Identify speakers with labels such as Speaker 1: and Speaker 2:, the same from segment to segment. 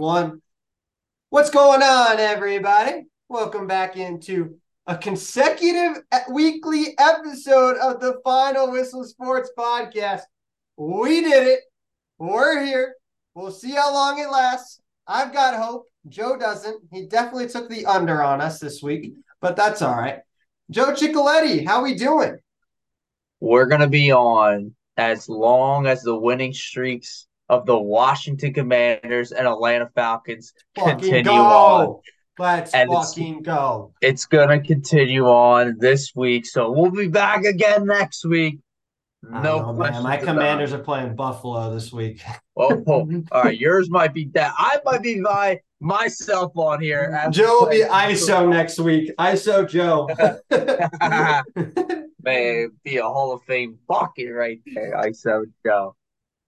Speaker 1: one. What's going on, everybody? Welcome back into a consecutive weekly episode of the Final Whistle Sports Podcast. We did it. We're here. We'll see how long it lasts. I've got hope. Joe doesn't. He definitely took the under on us this week, but that's all right. Joe Chicoletti, how we doing?
Speaker 2: We're gonna be on as long as the winning streaks of the Washington Commanders and Atlanta Falcons
Speaker 1: Fucking
Speaker 2: continue
Speaker 1: go.
Speaker 2: on.
Speaker 1: Let's
Speaker 2: And it's-
Speaker 1: fucking go.
Speaker 2: It's gonna continue on this week, so we'll be back again next week. No
Speaker 1: know, man. My commanders
Speaker 2: it.
Speaker 1: are playing Buffalo this week.
Speaker 2: Oh, oh, all right, yours might be that. I might be by myself on here.
Speaker 1: Joe will be ISO next week. ISO Joe.
Speaker 2: May be a Hall of Fame bucket right there. ISO Joe.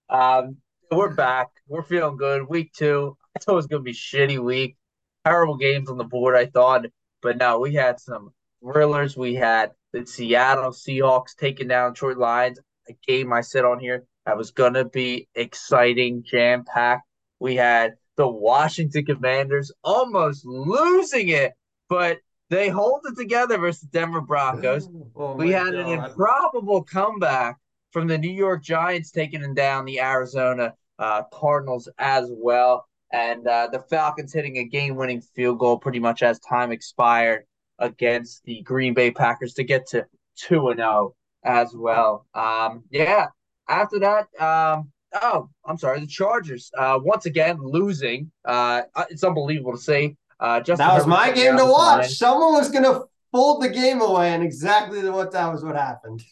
Speaker 2: Um, we're back. We're feeling good. Week two. I thought it was gonna be a shitty week. Terrible games on the board, I thought. But no, we had some thrillers. We had the Seattle Seahawks taking down Detroit Lions. A game I said on here that was gonna be exciting, jam packed. We had the Washington Commanders almost losing it, but they hold it together versus the Denver Broncos.
Speaker 1: Oh
Speaker 2: We had an improbable comeback from the New York Giants taking down the Arizona uh, Cardinals as well. And uh, the Falcons hitting a game winning field goal pretty much as time expired against the Green Bay Packers to get to 2 and 0 as well. Um, yeah. After that, um, oh, I'm sorry, the Chargers uh, once again losing. Uh, it's unbelievable to see. Uh, Justin
Speaker 1: That was
Speaker 2: Herbert
Speaker 1: my game to watch.
Speaker 2: line.
Speaker 1: Someone was gonna fold the game away, and exactly what that was what happened.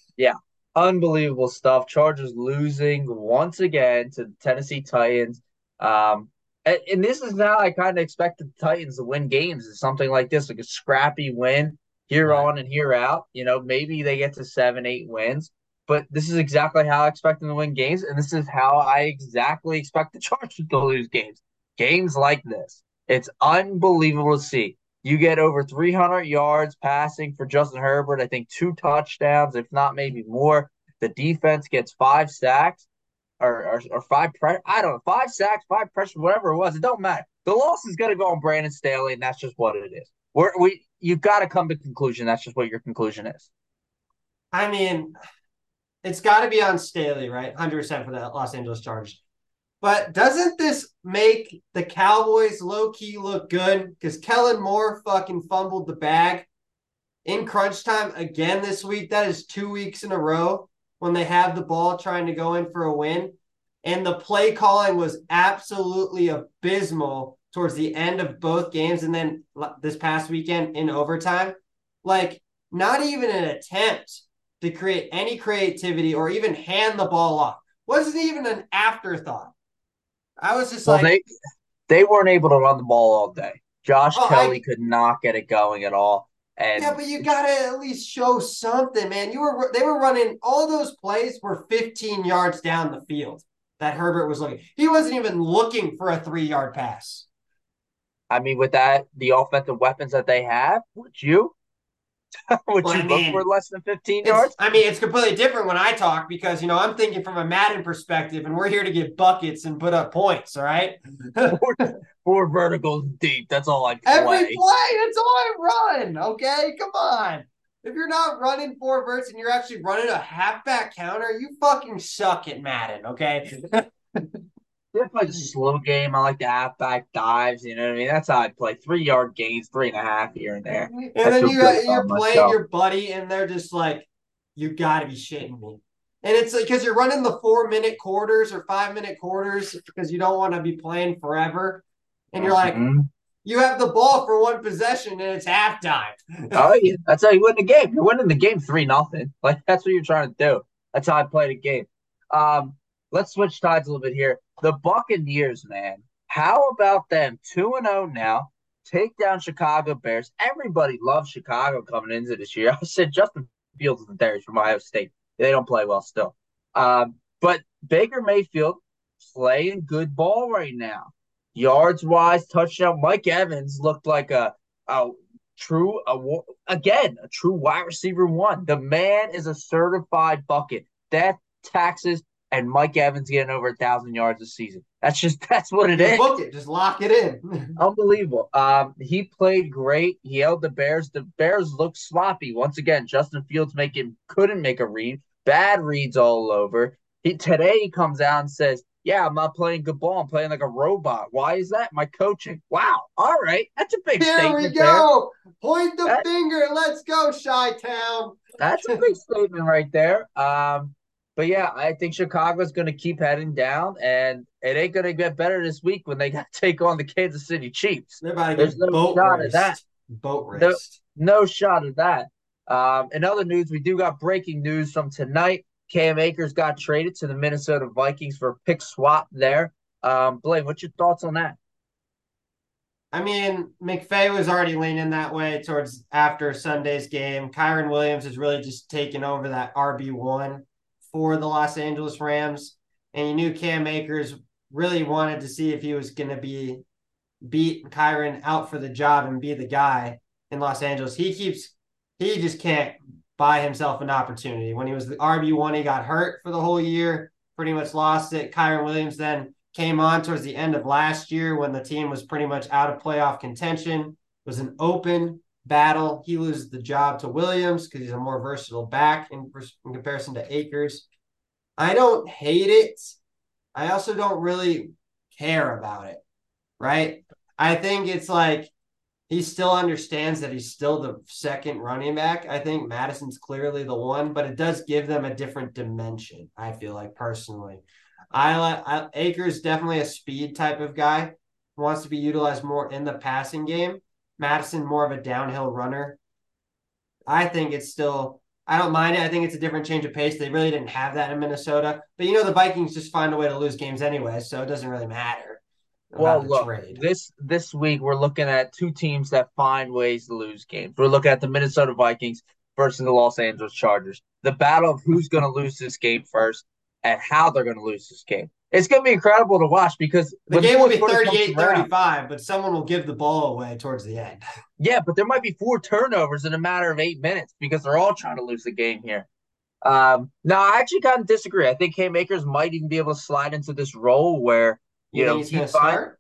Speaker 2: Unbelievable stuff. Chargers losing once again to the Tennessee Titans. Um, and, and this is how I kind of expected the Titans to win games. Is something like this, like a scrappy win here
Speaker 1: Right.
Speaker 2: on and here out. You know, maybe they get to seven, eight wins. But this is exactly how I expect them to win games, and this is how I exactly expect the Chargers to lose games. Games like this, it's unbelievable to see. You get over 300 yards passing for Justin Herbert. I think two touchdowns, if not maybe more. The defense gets five sacks or, or, or five pressure. I don't know, five sacks, five pressure, whatever it was. It don't matter. The loss is going to go on Brandon Staley, and that's just what it is. We're, we you've got to come to conclusion. That's just what your conclusion is.
Speaker 1: I mean, it's got to be on Staley, right? Hundred percent for the Los Angeles Chargers. But doesn't this make the Cowboys low key look good? Because Kellen Moore fucking fumbled the bag in crunch time again this week. That is two weeks in a row when they have the ball trying to go in for a win. And the play calling was absolutely abysmal towards the end of both games. And then this past weekend in overtime, like not even an attempt to create any creativity or even hand the ball off. Wasn't even an afterthought. I was just
Speaker 2: Well,
Speaker 1: like,
Speaker 2: they they weren't able to run the ball all day. Josh
Speaker 1: Oh, I-
Speaker 2: Kelley could not get it going at all. And
Speaker 1: yeah, but you gotta at least show something, man. You were they were running all those plays were 15 yards down the field that Herbert was looking. He wasn't even looking for a three yard pass.
Speaker 2: I mean, with that, the offensive weapons that they have, would you? would
Speaker 1: Well,
Speaker 2: you
Speaker 1: I
Speaker 2: look
Speaker 1: mean,
Speaker 2: for less than 15 yards?
Speaker 1: I mean, it's completely different when I talk because you know I'm thinking from a Madden perspective, and we're here to get buckets and put up points. All right.
Speaker 2: four, four verticals deep. That's all I play.
Speaker 1: Every play, that's all I run. Okay, come on. If you're not running four verts and you're actually running a halfback counter, you fucking suck at Madden. Okay.
Speaker 2: I play the slow game. I like the halfback dives. You know what I mean? That's how I play. Three yard gains, three and a half here and there.
Speaker 1: And
Speaker 2: I
Speaker 1: then you got, you're playing
Speaker 2: myself.
Speaker 1: your buddy, and they're just like, "You got to be shitting me." And it's like because you're running the four minute quarters or five minute quarters because you don't want to be playing forever, and you're like,
Speaker 2: Mhm.
Speaker 1: you have the ball for one possession and it's halftime.
Speaker 2: oh yeah, that's how you win the game. You're winning the game three nothing. Like that's what you're trying to do. That's how I play the game. Um, let's switch sides a little bit here. The Buccaneers, man. How about them? Two and zero now. Take down Chicago Bears. Everybody loves Chicago coming into this year. I said Justin Fields is the Bears from Ohio State. They don't play well still. Um, but Baker Mayfield playing good ball right now. Yards wise, touchdown. Mike Evans looked like a a true a, again a true wide receiver one. The man is a certified bucket. Death, taxes, and Mike Evans getting over a thousand yards this season. That's just that's what it
Speaker 1: Just
Speaker 2: is.
Speaker 1: book it. Just lock it in.
Speaker 2: Unbelievable. Um, he played great. He held the Bears. The Bears looked sloppy once again. Justin Fields making couldn't make a read. Bad reads all over. He today he comes out and says, "Yeah, I'm not playing good ball. I'm playing like a robot. Why is that? My coaching. Wow. All right, that's a big
Speaker 1: Here
Speaker 2: statement
Speaker 1: we
Speaker 2: there.
Speaker 1: go. Point the
Speaker 2: That-
Speaker 1: finger. Let's go, Shy Town.
Speaker 2: That's a big statement right there. Um, but yeah, I think Chicago's going to keep heading down, and it ain't going to get better this week when they got to take on the Kansas City Chiefs.
Speaker 1: They're about to
Speaker 2: There's no
Speaker 1: boat
Speaker 2: shot at
Speaker 1: raced.
Speaker 2: that.
Speaker 1: Boat
Speaker 2: No- No shot at that. Um, in other news, we do got breaking news from tonight. Cam Akers got traded to the Minnesota Vikings for a pick swap there. Um, Blaine, what's your thoughts on that?
Speaker 1: I mean, McVay was already leaning that way towards after Sunday's game. Kyren Williams has really just taken over that RB1 for the Los Angeles Rams. And you knew Cam Akers really wanted to see if he was going to be beat Kyren out for the job and be the guy in Los Angeles. He keeps, he just can't buy himself an opportunity. When he was the RB1, he got hurt for the whole year, pretty much lost it. Kyren Williams then came on towards the end of last year when the team was pretty much out of playoff contention. Was an open battle. He loses the job to Williams because he's a more versatile back in, in comparison to Akers. I don't hate it. I also don't really care about it, right? I think it's like he still understands that he's still the second running back. I think Madison's clearly the one, but it does give them a different dimension. I feel like personally, I like Akers definitely a speed type of guy, wants to be utilized more in the passing game. Madison more of a downhill runner. I think it's still. I don't mind it. I think it's a different change of pace. They really didn't have that in Minnesota, but you know the Vikings just find a way to lose games anyway, so it doesn't really matter.
Speaker 2: Well, look,
Speaker 1: trade.
Speaker 2: this this week we're looking at two teams that find ways to lose games. We're looking at the Minnesota Vikings versus the Los Angeles Chargers. The battle of who's going to lose this game first and how they're going to lose this game. It's going to be incredible to watch because
Speaker 1: The game will be
Speaker 2: fourth quarter
Speaker 1: 38
Speaker 2: around-
Speaker 1: 35, but someone will give the ball away towards the end.
Speaker 2: Yeah, but there might be four turnovers in a matter of eight minutes because they're all trying to lose the game here. Um, no, I actually kind of disagree. I think Cam Akers might even be able to slide into this role where you,
Speaker 1: You,
Speaker 2: know
Speaker 1: he's
Speaker 2: he
Speaker 1: start?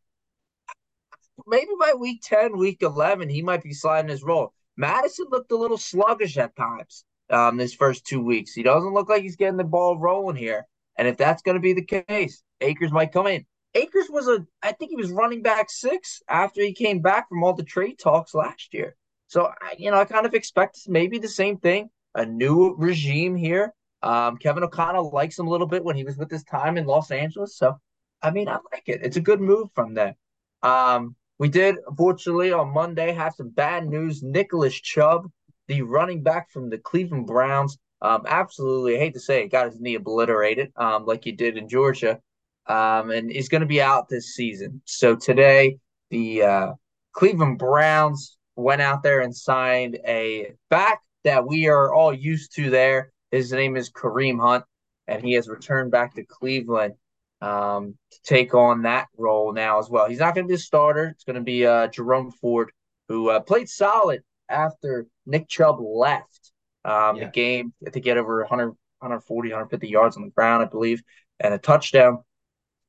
Speaker 2: maybe by week 10, week 11, he might be sliding his role. Madison looked a little sluggish at times um, this first two weeks. He doesn't look like he's getting the ball rolling here. And if that's going to be the case, Akers might come in. Akers was a, I think he was running back six after he came back from all the trade talks last year. So, I- you know, I kind of expect maybe the same thing, a new regime here. Um, Kevin O'Connell likes him a little bit when he was with his time in Los Angeles. So, I mean, I like it. It's a good move from them. Um, we did, unfortunately, on Monday have some bad news. Nicholas Chubb, the running back from the Cleveland Browns, um, absolutely, I hate to say it, got his knee obliterated, um, like he did in Georgia, um, and he's going to be out this season. So today, the uh, Cleveland Browns went out there and signed a back that we are all used to there. His name is Kareem Hunt, and he has returned back to Cleveland um, to take on that role now as well. He's not going to be a starter. It's going to be uh, Jerome Ford, who uh, played solid after Nick Chubb left um,
Speaker 1: Yeah.
Speaker 2: the game. I think he had over 100, 140, 150 yards on the ground, I believe, and a touchdown.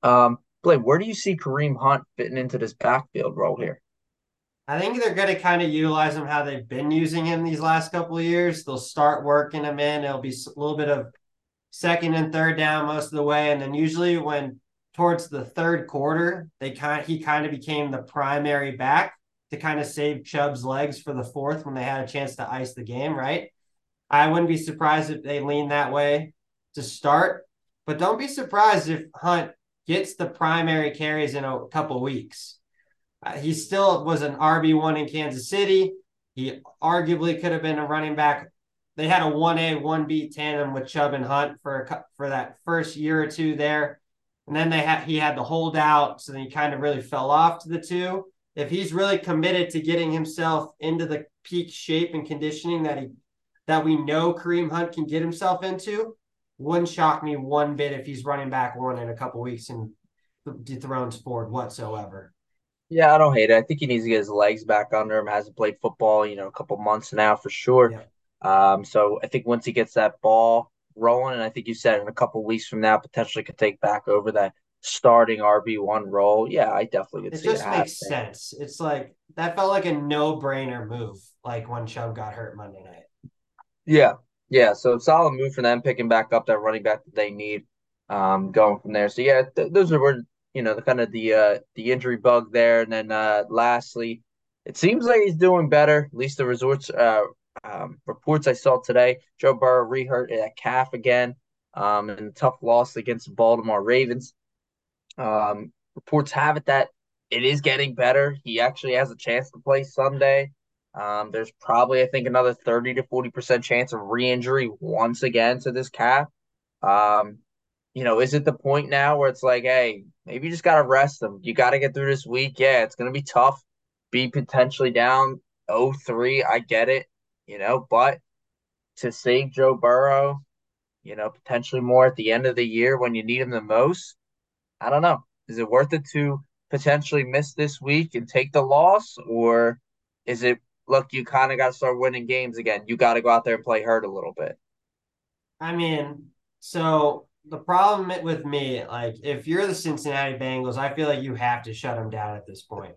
Speaker 2: Um, Blake, where do you see Kareem Hunt fitting into this backfield role here?
Speaker 1: I think they're going to kind of utilize him how they've been using him these last couple of years. They'll start working him in. It'll be a little bit of second and third down most of the way, and then usually when towards the third quarter, they kind he kind of became the primary back to kind of save Chubb's legs for the fourth when they had a chance to ice the game. Right? I wouldn't be surprised if they lean that way to start, but don't be surprised if Hunt gets the primary carries in a couple weeks. Uh, he still was an RB1 in Kansas City. He arguably could have been a running back. They had a 1A, 1B tandem with Chubb and Hunt for a, for that first year or two there. And then they had he had the holdout, so then he kind of really fell off to the two. If he's really committed to getting himself into the peak shape and conditioning that he that we know Kareem Hunt can get himself into, wouldn't shock me one bit if he's running back one in a couple weeks and dethrones Ford whatsoever.
Speaker 2: Yeah, I don't hate it. I think he needs to get his legs back under him. Hasn't played football, you know, a couple months now for sure.
Speaker 1: Yeah.
Speaker 2: Um, so I think once he gets that ball rolling, and I think you said in a couple weeks from now potentially could take back over that starting RB one role. Yeah, I definitely would.
Speaker 1: It just it makes sense. It's like that felt like a no brainer move, like when Chubb got hurt Monday night.
Speaker 2: Yeah, yeah. So solid move for them, picking back up that running back that they need, um, going from there. So yeah, th- those are you know the kind of the uh the injury bug there, and then uh lastly, it seems like he's doing better. At least the resorts uh um, reports I saw today. Joe Burrow rehurt a calf again, um, and a tough loss against the Baltimore Ravens. Um, reports have it that it is getting better. He actually has a chance to play Sunday. Um, there's probably, I think, another 30 to 40% chance of re injury once again to this calf. Um, you know, is it the point now where it's like, hey, maybe you just got to rest them? You got to get through this week. Yeah, it's going to be tough. Be potentially down 0 3. I get it, you know, but to save Joe Burrow, you know, potentially more at the end of the year when you need him the most, I don't know. Is it worth it to potentially miss this week and take the loss, or is it look? You kind of got to start winning games again. You got to go out there and play hurt a little bit.
Speaker 1: I mean, so the problem with me, like, if you're the Cincinnati Bengals, I feel like you have to shut him down at this point.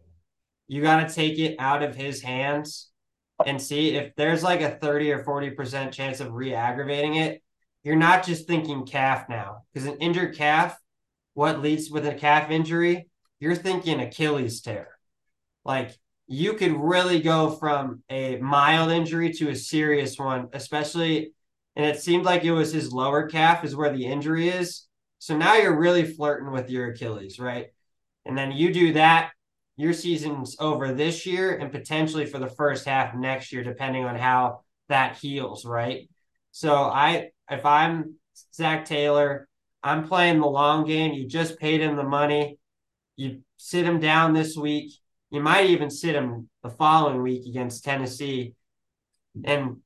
Speaker 1: You got to take it out of his hands and see if there's like a 30 or 40% chance of re aggravating it. You're not just thinking calf now because an injured calf what leads with a calf injury, you're thinking Achilles tear. Like you could really go from a mild injury to a serious one, especially. And it seemed like it was his lower calf is where the injury is. So now you're really flirting with your Achilles, right? And then you do that, your season's over this year and potentially for the first half next year, depending on how that heals, right? So I, if I'm Zac Taylor, I'm playing the long game. You just paid him the money. You sit him down this week. You might even sit him the following week against Tennessee. And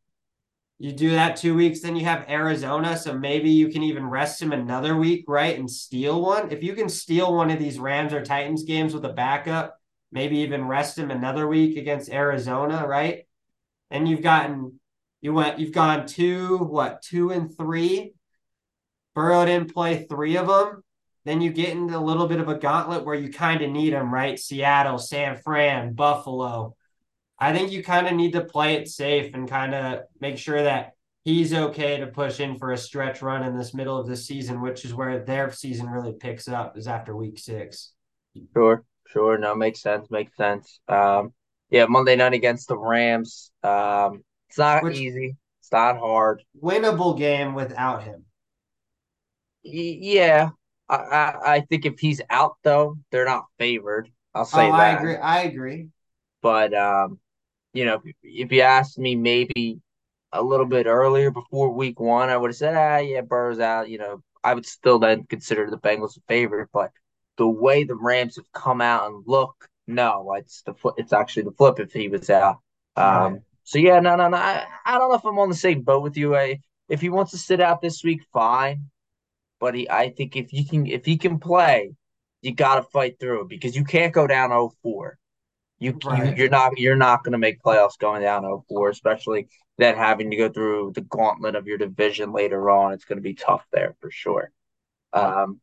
Speaker 1: you do that two weeks, then you have Arizona. So maybe you can even rest him another week, right? And steal one. If you can steal one of these Rams or Titans games with a backup, maybe even rest him another week against Arizona, right? And you've gotten you went you've gone two, what, two and three Burrow didn't play three of them. Then you get into a little bit of a gauntlet where you kind of need them, right? Seattle, San Fran, Buffalo. I think you kind of need to play it safe and kind of make sure that he's okay to push in for a stretch run in this middle of the season, which is where their season really picks up, is after week six.
Speaker 2: Sure, sure. No, makes sense. Makes sense. Um, yeah, Monday night against the Rams. Um, it's not which, easy. It's not hard.
Speaker 1: Winnable game without him.
Speaker 2: Yeah, I, I, I think if he's out though, they're not favored. I'll say oh, that.
Speaker 1: I agree. I agree.
Speaker 2: But um, you know, if, if you asked me maybe a little bit earlier before week one, I would have said, ah, yeah, Burrow's out. You know, I would still then consider the Bengals a favorite. But the way the Rams have come out and look, no, it's the it's actually the flip if he was out. Um, right. so yeah, no, no, no. I, I don't know if I'm on the same boat with you. I, if he wants to sit out this week, fine but he, I think if you can if he can play, you got to fight through it because you can't go down 0-4. You, right. you are not you're not going to make playoffs going down 0-4, especially then having to go through the gauntlet of your division later on. It's going to be tough there for sure. Um,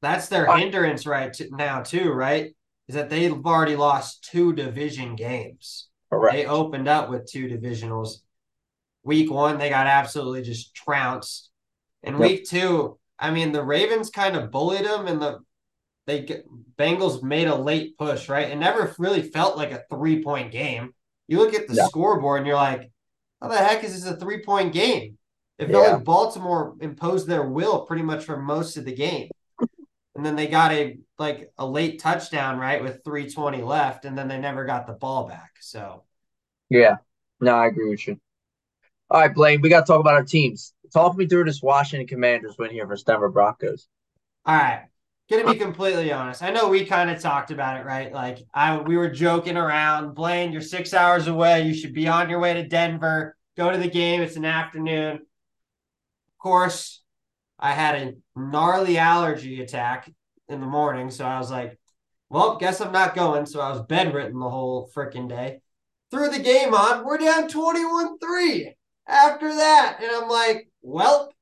Speaker 1: that's their hindrance right now too, right? Is that they've already lost two division games. Correct. They opened up with two divisionals. Week one, they got absolutely just trounced. And yep. week two, I mean, the Ravens kind of bullied them, and the they Bengals made a late push, right? It never really felt like a three point game. You look at the yeah. scoreboard and you're like, how the heck is this a three point game? It felt yeah. like Baltimore imposed their will pretty much for most of the game. And then they got a like a late touchdown, right, with 320 left, and then they never got the ball back. So
Speaker 2: yeah. No, I agree with you. All right, Blaine, we got to talk about our teams. Talk me through this Washington Commanders win here versus Denver Broncos.
Speaker 1: All right. Gonna be completely honest. I know we kind of talked about it, right? Like I we were joking around. Blaine, you're six hours away. You should be on your way to Denver. Go to the game. It's an afternoon. Of course, I had a gnarly allergy attack in the morning. So I was like, well, guess I'm not going. So I was bedridden the whole freaking day. Threw the game on. We're down 21 3 after that. And I'm like, well,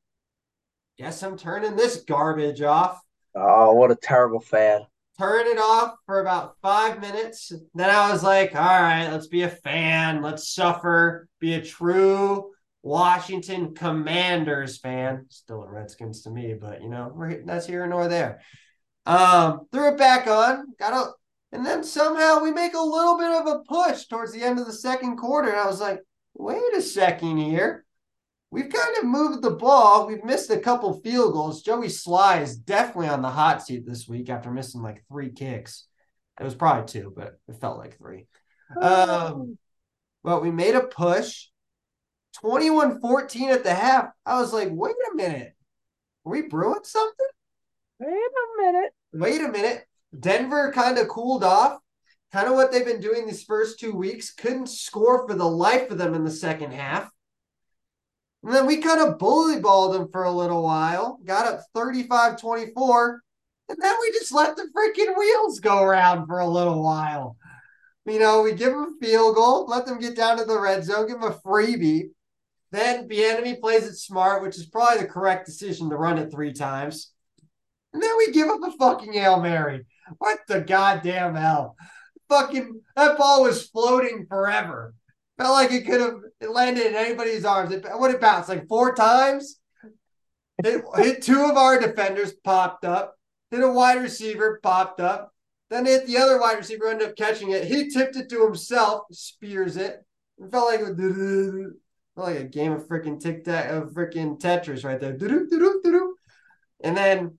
Speaker 1: guess I'm turning this garbage off.
Speaker 2: Oh, what a terrible fan.
Speaker 1: Turn it off for about five minutes. Then I was like, all right, let's be a fan. Let's suffer. Be a true Washington Commanders fan. Still a Redskins to me, but you know, that's here nor there. Um, threw it back on, got a, and then somehow we make a little bit of a push towards the end of the second quarter. And I was like, wait a second here. We've kind of moved the ball. We've missed a couple field goals. Joey Slye is definitely on the hot seat this week after missing like three kicks. It was probably two, but it felt like three. Um, but we made a push. 21 14 at the half. I was like, wait a minute. Are we brewing something?
Speaker 2: Wait a minute.
Speaker 1: Wait a minute. Denver kind of cooled off. Kind of what they've been doing these first two weeks. Couldn't score for the life of them in the second half. And then we kind of bully balled them for a little while, got up 35 24, and then we just let the freaking wheels go around for a little while. You know, we give them a field goal, let them get down to the red zone, give them a freebie. Then Bieniemy plays it smart, which is probably the correct decision to run it three times. And then we give up a fucking Hail Mary. What the goddamn hell? Fucking that ball was floating forever. Felt like it could have landed in anybody's arms. It, what it bounced like four times. It hit two of our defenders, popped up. Hit a wide receiver, popped up. Then hit the other wide receiver, ended up catching it. He tipped it to himself, spears it. It felt like it like a game of freaking tic tac of freaking Tetris right there. And then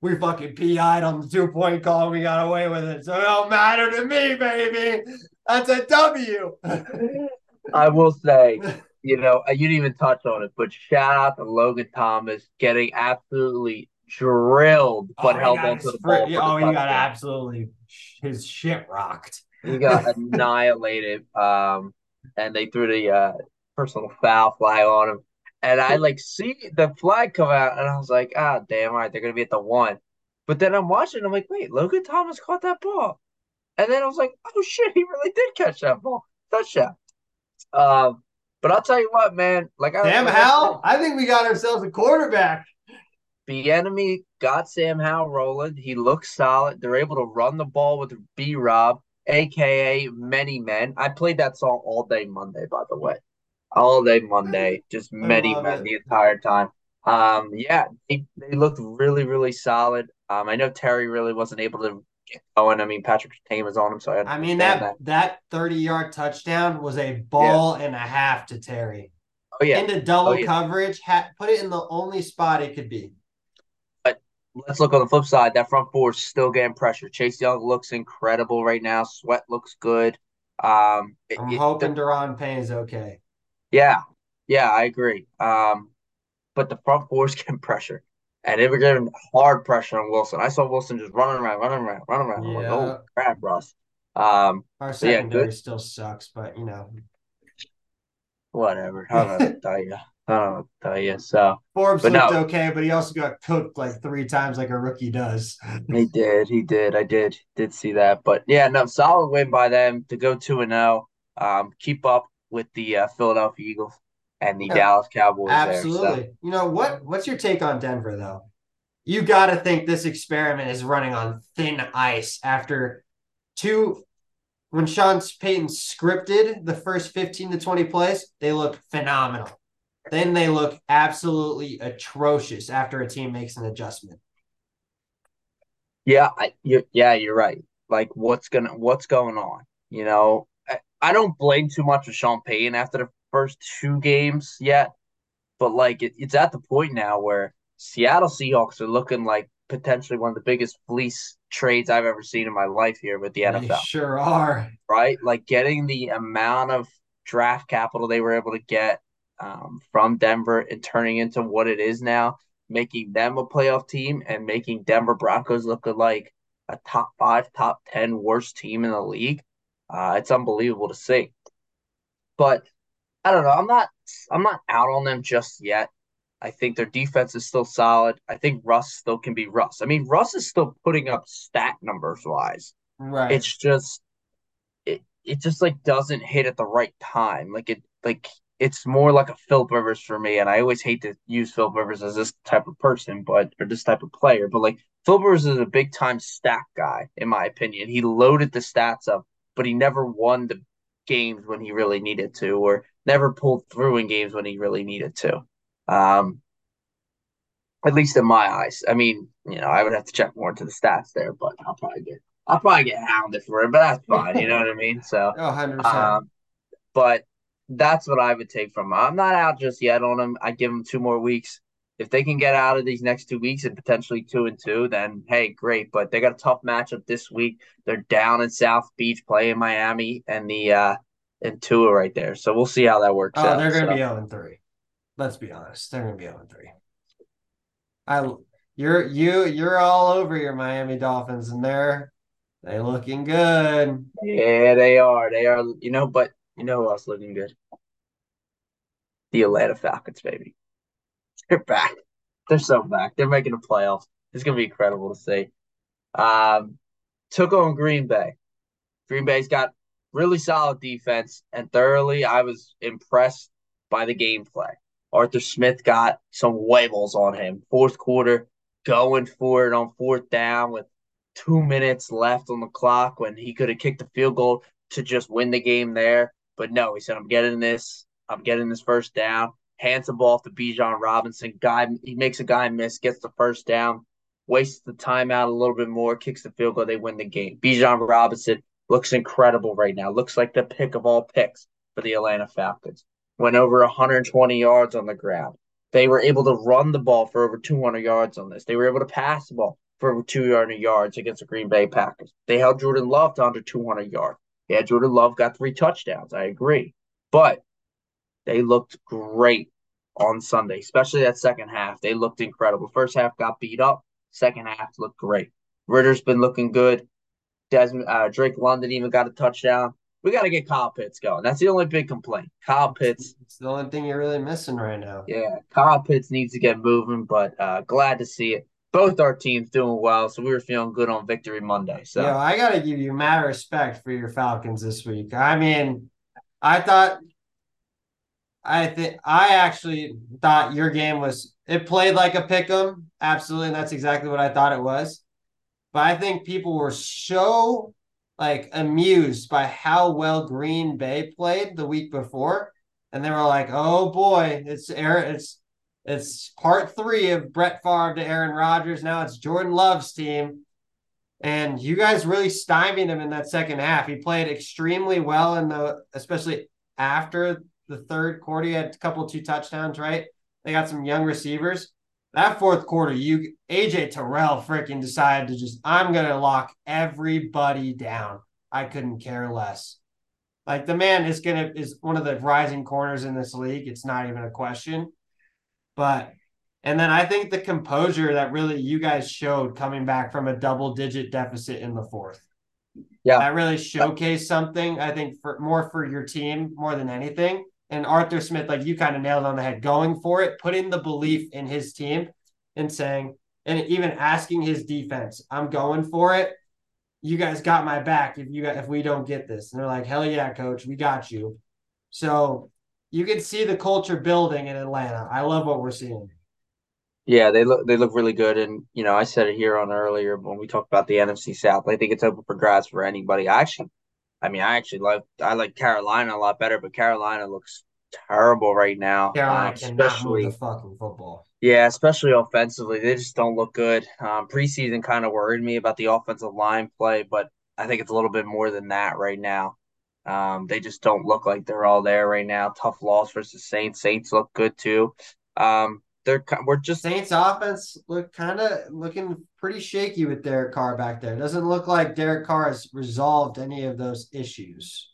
Speaker 1: we fucking PI'd on the two point call and we got away with it. So it don't matter to me, baby. That's a W.
Speaker 2: I will say, you know, you didn't even touch on it, but shout out to Logan Thomas getting absolutely drilled, but oh, held onto the ball.
Speaker 1: oh, he got absolutely his shit rocked.
Speaker 2: He got annihilated. Um, and they threw the uh, personal foul flag on him. And I like see the flag come out, and I was like, ah, damn, all right, they're gonna be at the one. But then I'm watching, I'm like, wait, Logan Thomas caught that ball. And then I was like, oh shit, he really did catch that ball. Touchdown. Um, but I'll tell you what, man. Like,
Speaker 1: Sam
Speaker 2: I,
Speaker 1: Howell, I think we got ourselves a quarterback.
Speaker 2: The enemy got Sam Howell rolling. He looks solid. They're able to run the ball with B Rob, aka Many Men. I played that song all day Monday, by the way all day Monday, just many men the entire time. Um, yeah, they, they looked really, really solid. Um, I know Terry really wasn't able to going. I mean, Patrick Surtain was on him, so I,
Speaker 1: I mean that, that that thirty yard touchdown was a ball yeah. and a half to Terry.
Speaker 2: Oh yeah,
Speaker 1: into double oh, yeah. coverage, ha- put it in the only spot it could be.
Speaker 2: But let's look on the flip side. That front four is still getting pressure. Chase Young looks incredible right now. Sweat looks good. Um,
Speaker 1: I'm it, hoping the, Daron Payne's okay.
Speaker 2: Yeah, yeah, I agree. Um, but the front fours get pressure, and they were getting hard pressure on Wilson. I saw Wilson just running around, running around, running around. Yeah. Like, oh crap, Russ. Um,
Speaker 1: Our secondary yeah, still sucks, but you know,
Speaker 2: whatever. I don't know tell you. I don't know tell you. So
Speaker 1: Forbes looked no. okay, but he also got cooked like three times, like a rookie does.
Speaker 2: he did. He did. I did. Did see that, but yeah, no, solid win by them to go two and zero. Oh. Um, keep up with the uh, Philadelphia Eagles and the yeah, Dallas Cowboys.
Speaker 1: Absolutely. There, so. You know what? What's your take on Denver though? You got to think this experiment is running on thin ice after two. When Sean Payton scripted the first 15 to 20 plays, they look phenomenal. Then they look absolutely atrocious after a team makes an adjustment.
Speaker 2: Yeah, I, you, yeah, you're right. Like, what's gonna, what's going on? You know, I don't blame too much of Sean Payton after the first two games yet, but like it, it's at the point now where Seattle Seahawks are looking like potentially one of the biggest fleece trades I've ever seen in my life here with the NFL.
Speaker 1: They sure are.
Speaker 2: Right? Like getting the amount of draft capital they were able to get um, from Denver and turning into what it is now, making them a playoff team and making Denver Broncos look like a top five, top 10 worst team in the league. Uh, it's unbelievable to see. But I don't know. I'm not. I'm not out on them just yet. I think their defense is still solid. I think Russ still can be Russ. I mean, Russ is still putting up stat numbers wise.
Speaker 1: Right.
Speaker 2: It's just it it just like doesn't hit at the right time. Like it like it's more like a Philip Rivers for me. And I always hate to use Philip Rivers as this type of person, but or this type of player. But like Philip Rivers is a big time stat guy, in my opinion. He loaded the stats up, but he never won the games when he really needed to, or never pulled through in games when he really needed to. Um, at least in my eyes. I mean, you know, I would have to check more into the stats there, but I'll probably get I'll probably get hounded for it, but that's fine. You know what I mean? So,
Speaker 1: oh, 100%.
Speaker 2: Um, but that's what I would take from him. I'm not out just yet on him. I give him two more weeks. If they can get out of these next two weeks and potentially two and two, then hey, great. But they got a tough matchup this week. They're down in South Beach playing Miami and the uh and Tua right there. So we'll see how that works
Speaker 1: oh,
Speaker 2: out.
Speaker 1: they're gonna
Speaker 2: so.
Speaker 1: be 0 and 3. Let's be honest. They're gonna be 0 and 3. I you're you you're all over your Miami Dolphins and they're they looking good.
Speaker 2: Yeah, they are. They are, you know, but you know who else looking good? The Atlanta Falcons, baby. They're back. They're so back. They're making the playoffs. It's gonna be incredible to see. Um, took on Green Bay. Green Bay's got really solid defense, and thoroughly, I was impressed by the gameplay. Arthur Smith got some wibbles on him. Fourth quarter, going for it on fourth down with two minutes left on the clock when he could have kicked the field goal to just win the game there. But no, he said, I'm getting this. I'm getting this first down. Hands the ball to Bijan Robinson. Guy, he makes a guy miss, gets the first down, wastes the timeout a little bit more, kicks the field goal. They win the game. Bijan Robinson looks incredible right now. Looks like the pick of all picks for the Atlanta Falcons. Went over 120 yards on the ground. They were able to run the ball for over 200 yards on this. They were able to pass the ball for over 200 yards against the Green Bay Packers. They held Jordan Love to under 200 yards. Yeah, Jordan Love got three touchdowns. I agree. But they looked great on Sunday, especially that second half. They looked incredible. First half got beat up. Second half looked great. Ridder's been looking good. Desmond uh, Drake London even got a touchdown. We got to get Kyle Pitts going. That's the only big complaint. Kyle Pitts.
Speaker 1: It's the only thing you're really missing right now.
Speaker 2: Yeah, Kyle Pitts needs to get moving, but uh, glad to see it both our teams doing well, so we were feeling good on Victory Monday. So
Speaker 1: Yo, I gotta give you mad respect for your Falcons this week. I mean, I thought I think I actually thought your game was it played like a pick 'em. Absolutely, and that's exactly what I thought it was. But I think people were so like amused by how well Green Bay played the week before. And they were like, oh boy, it's Aaron, it's it's part three of Brett Favre to Aaron Rodgers. Now it's Jordan Love's team. And you guys really stymied him in that second half. He played extremely well in the, especially after the third quarter. He had a couple two touchdowns, right? They got some young receivers. That fourth quarter, you AJ Terrell freaking decided to just, I'm gonna lock everybody down. I couldn't care less. Like the man is gonna is one of the rising corners in this league. It's not even a question. But and then I think the composure that really you guys showed coming back from a double digit deficit in the fourth.
Speaker 2: Yeah.
Speaker 1: That really showcased something, I think, for more for your team more than anything. And Arthur Smith, like you kind of nailed on the head, going for it, putting the belief in his team and saying, and even asking his defense, I'm going for it. You guys got my back if you got, if we don't get this. And they're like, hell yeah, coach, we got you. So you can see the culture building in Atlanta. I love what we're seeing.
Speaker 2: Yeah, they look they look really good, and you know I said it here on earlier when we talked about the NFC South. I think it's open for grabs for anybody. I actually, I mean, I actually like I like Carolina a lot better, but Carolina looks terrible right now.
Speaker 1: Carolina um, especially the fucking football.
Speaker 2: Yeah, especially offensively, they just don't look good. Um, preseason kind of worried me about the offensive line play, but I think it's a little bit more than that right now. Um, they just don't look like they're all there right now. Tough loss versus Saints. Saints look good too. Um, they're we're just
Speaker 1: Saints offense look kind of looking pretty shaky with Derek Carr back there. Doesn't look like Derek Carr has resolved any of those issues.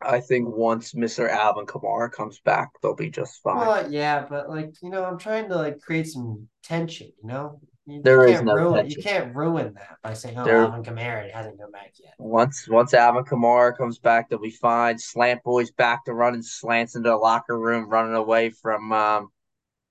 Speaker 2: I think once Mr. Alvin Kamara comes back, they'll be just fine.
Speaker 1: Well, yeah, but like you know, I'm trying to like create some tension. You know, you,
Speaker 2: there is no
Speaker 1: ruin,
Speaker 2: tension.
Speaker 1: You can't ruin that by saying, "Oh,
Speaker 2: there,
Speaker 1: Alvin Kamara hasn't come back yet."
Speaker 2: Once once Alvin Kamara comes back, they'll be fine. Slant boys back to running slants into the locker room, running away from um,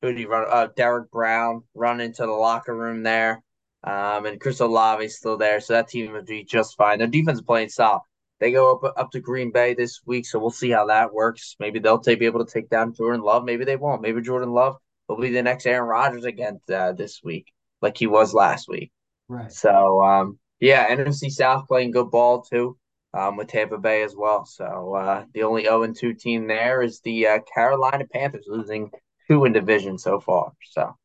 Speaker 2: who do you run? Uh, Derrick Brown run into the locker room there, um, and Chris Olave still there, so that team would be just fine. Their defense is playing solid. They go up up to Green Bay this week, so we'll see how that works. Maybe they'll be able to take down Jordan Love. Maybe they won't. Maybe Jordan Love will be the next Aaron Rodgers again uh, this week, like he was last week.
Speaker 1: Right.
Speaker 2: So um, yeah, NFC South playing good ball too, um, with Tampa Bay as well. So uh, the only 0 2 team there is the uh, Carolina Panthers losing two in division so far. So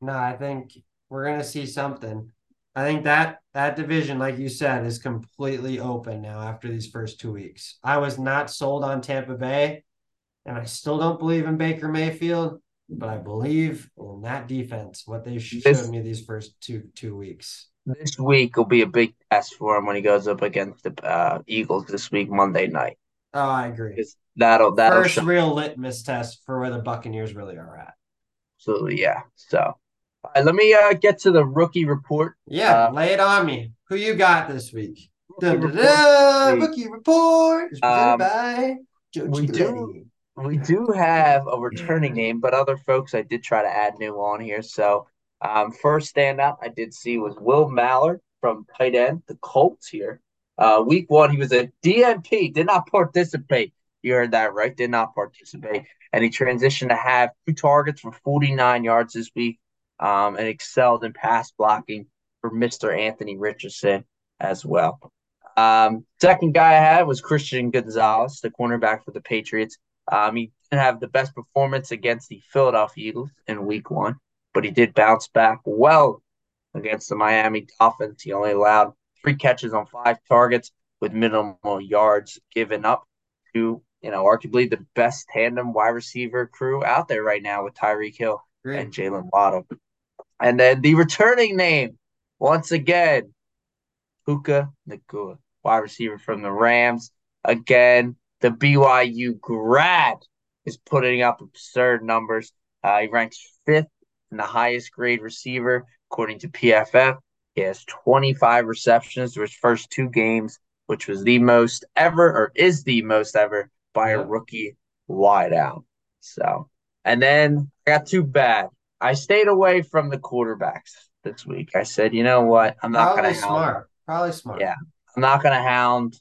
Speaker 1: no, I think we're gonna see something. I think that that division, like you said, is completely open now after these first two weeks. I was not sold on Tampa Bay, and I still don't believe in Baker Mayfield, but I believe in that defense. What they showed this, me these first two two weeks.
Speaker 2: This week will be a big test for him when he goes up against the uh, Eagles this week, Monday night.
Speaker 1: Oh, I agree.
Speaker 2: That'll that'll
Speaker 1: first show. real litmus test for where the Buccaneers really are at.
Speaker 2: Absolutely, yeah. So right, let me uh, get to the rookie report.
Speaker 1: Yeah, uh, lay it on me. Who you got this week? Rookie, report, rookie report is presented um, by Joe we
Speaker 2: do, we do have a returning name, but other folks I did try to add new on here. So um, first standout I did see was Will Mallory from tight end, the Colts here. Uh, week one, he was a DNP, did not participate. You heard that right, did not participate. And he transitioned to have two targets for 49 yards this week um, and excelled in pass blocking for Mr. Anthony Richardson as well. Um, second guy I had was Christian Gonzalez, the cornerback for the Patriots. Um, he didn't have the best performance against the Philadelphia Eagles in week one, but he did bounce back well against the Miami Dolphins. He only allowed three catches on five targets with minimal yards given up to, you know, arguably the best tandem wide receiver crew out there right now with Tyreek Hill Great. and Jalen Waddle. And then the returning name, once again, Puka Nacua, wide receiver from the Rams. Again, the BYU grad is putting up absurd numbers. Uh, he ranks fifth in the highest grade receiver, according to PFF. He has 25 receptions through his first two games, which was the most ever, or is the most ever, by a rookie wideout. So, and then I got too bad. I stayed away from the quarterbacks this week. I said, you know what? I'm not going to
Speaker 1: smart. Probably smart.
Speaker 2: Yeah, I'm not going to hound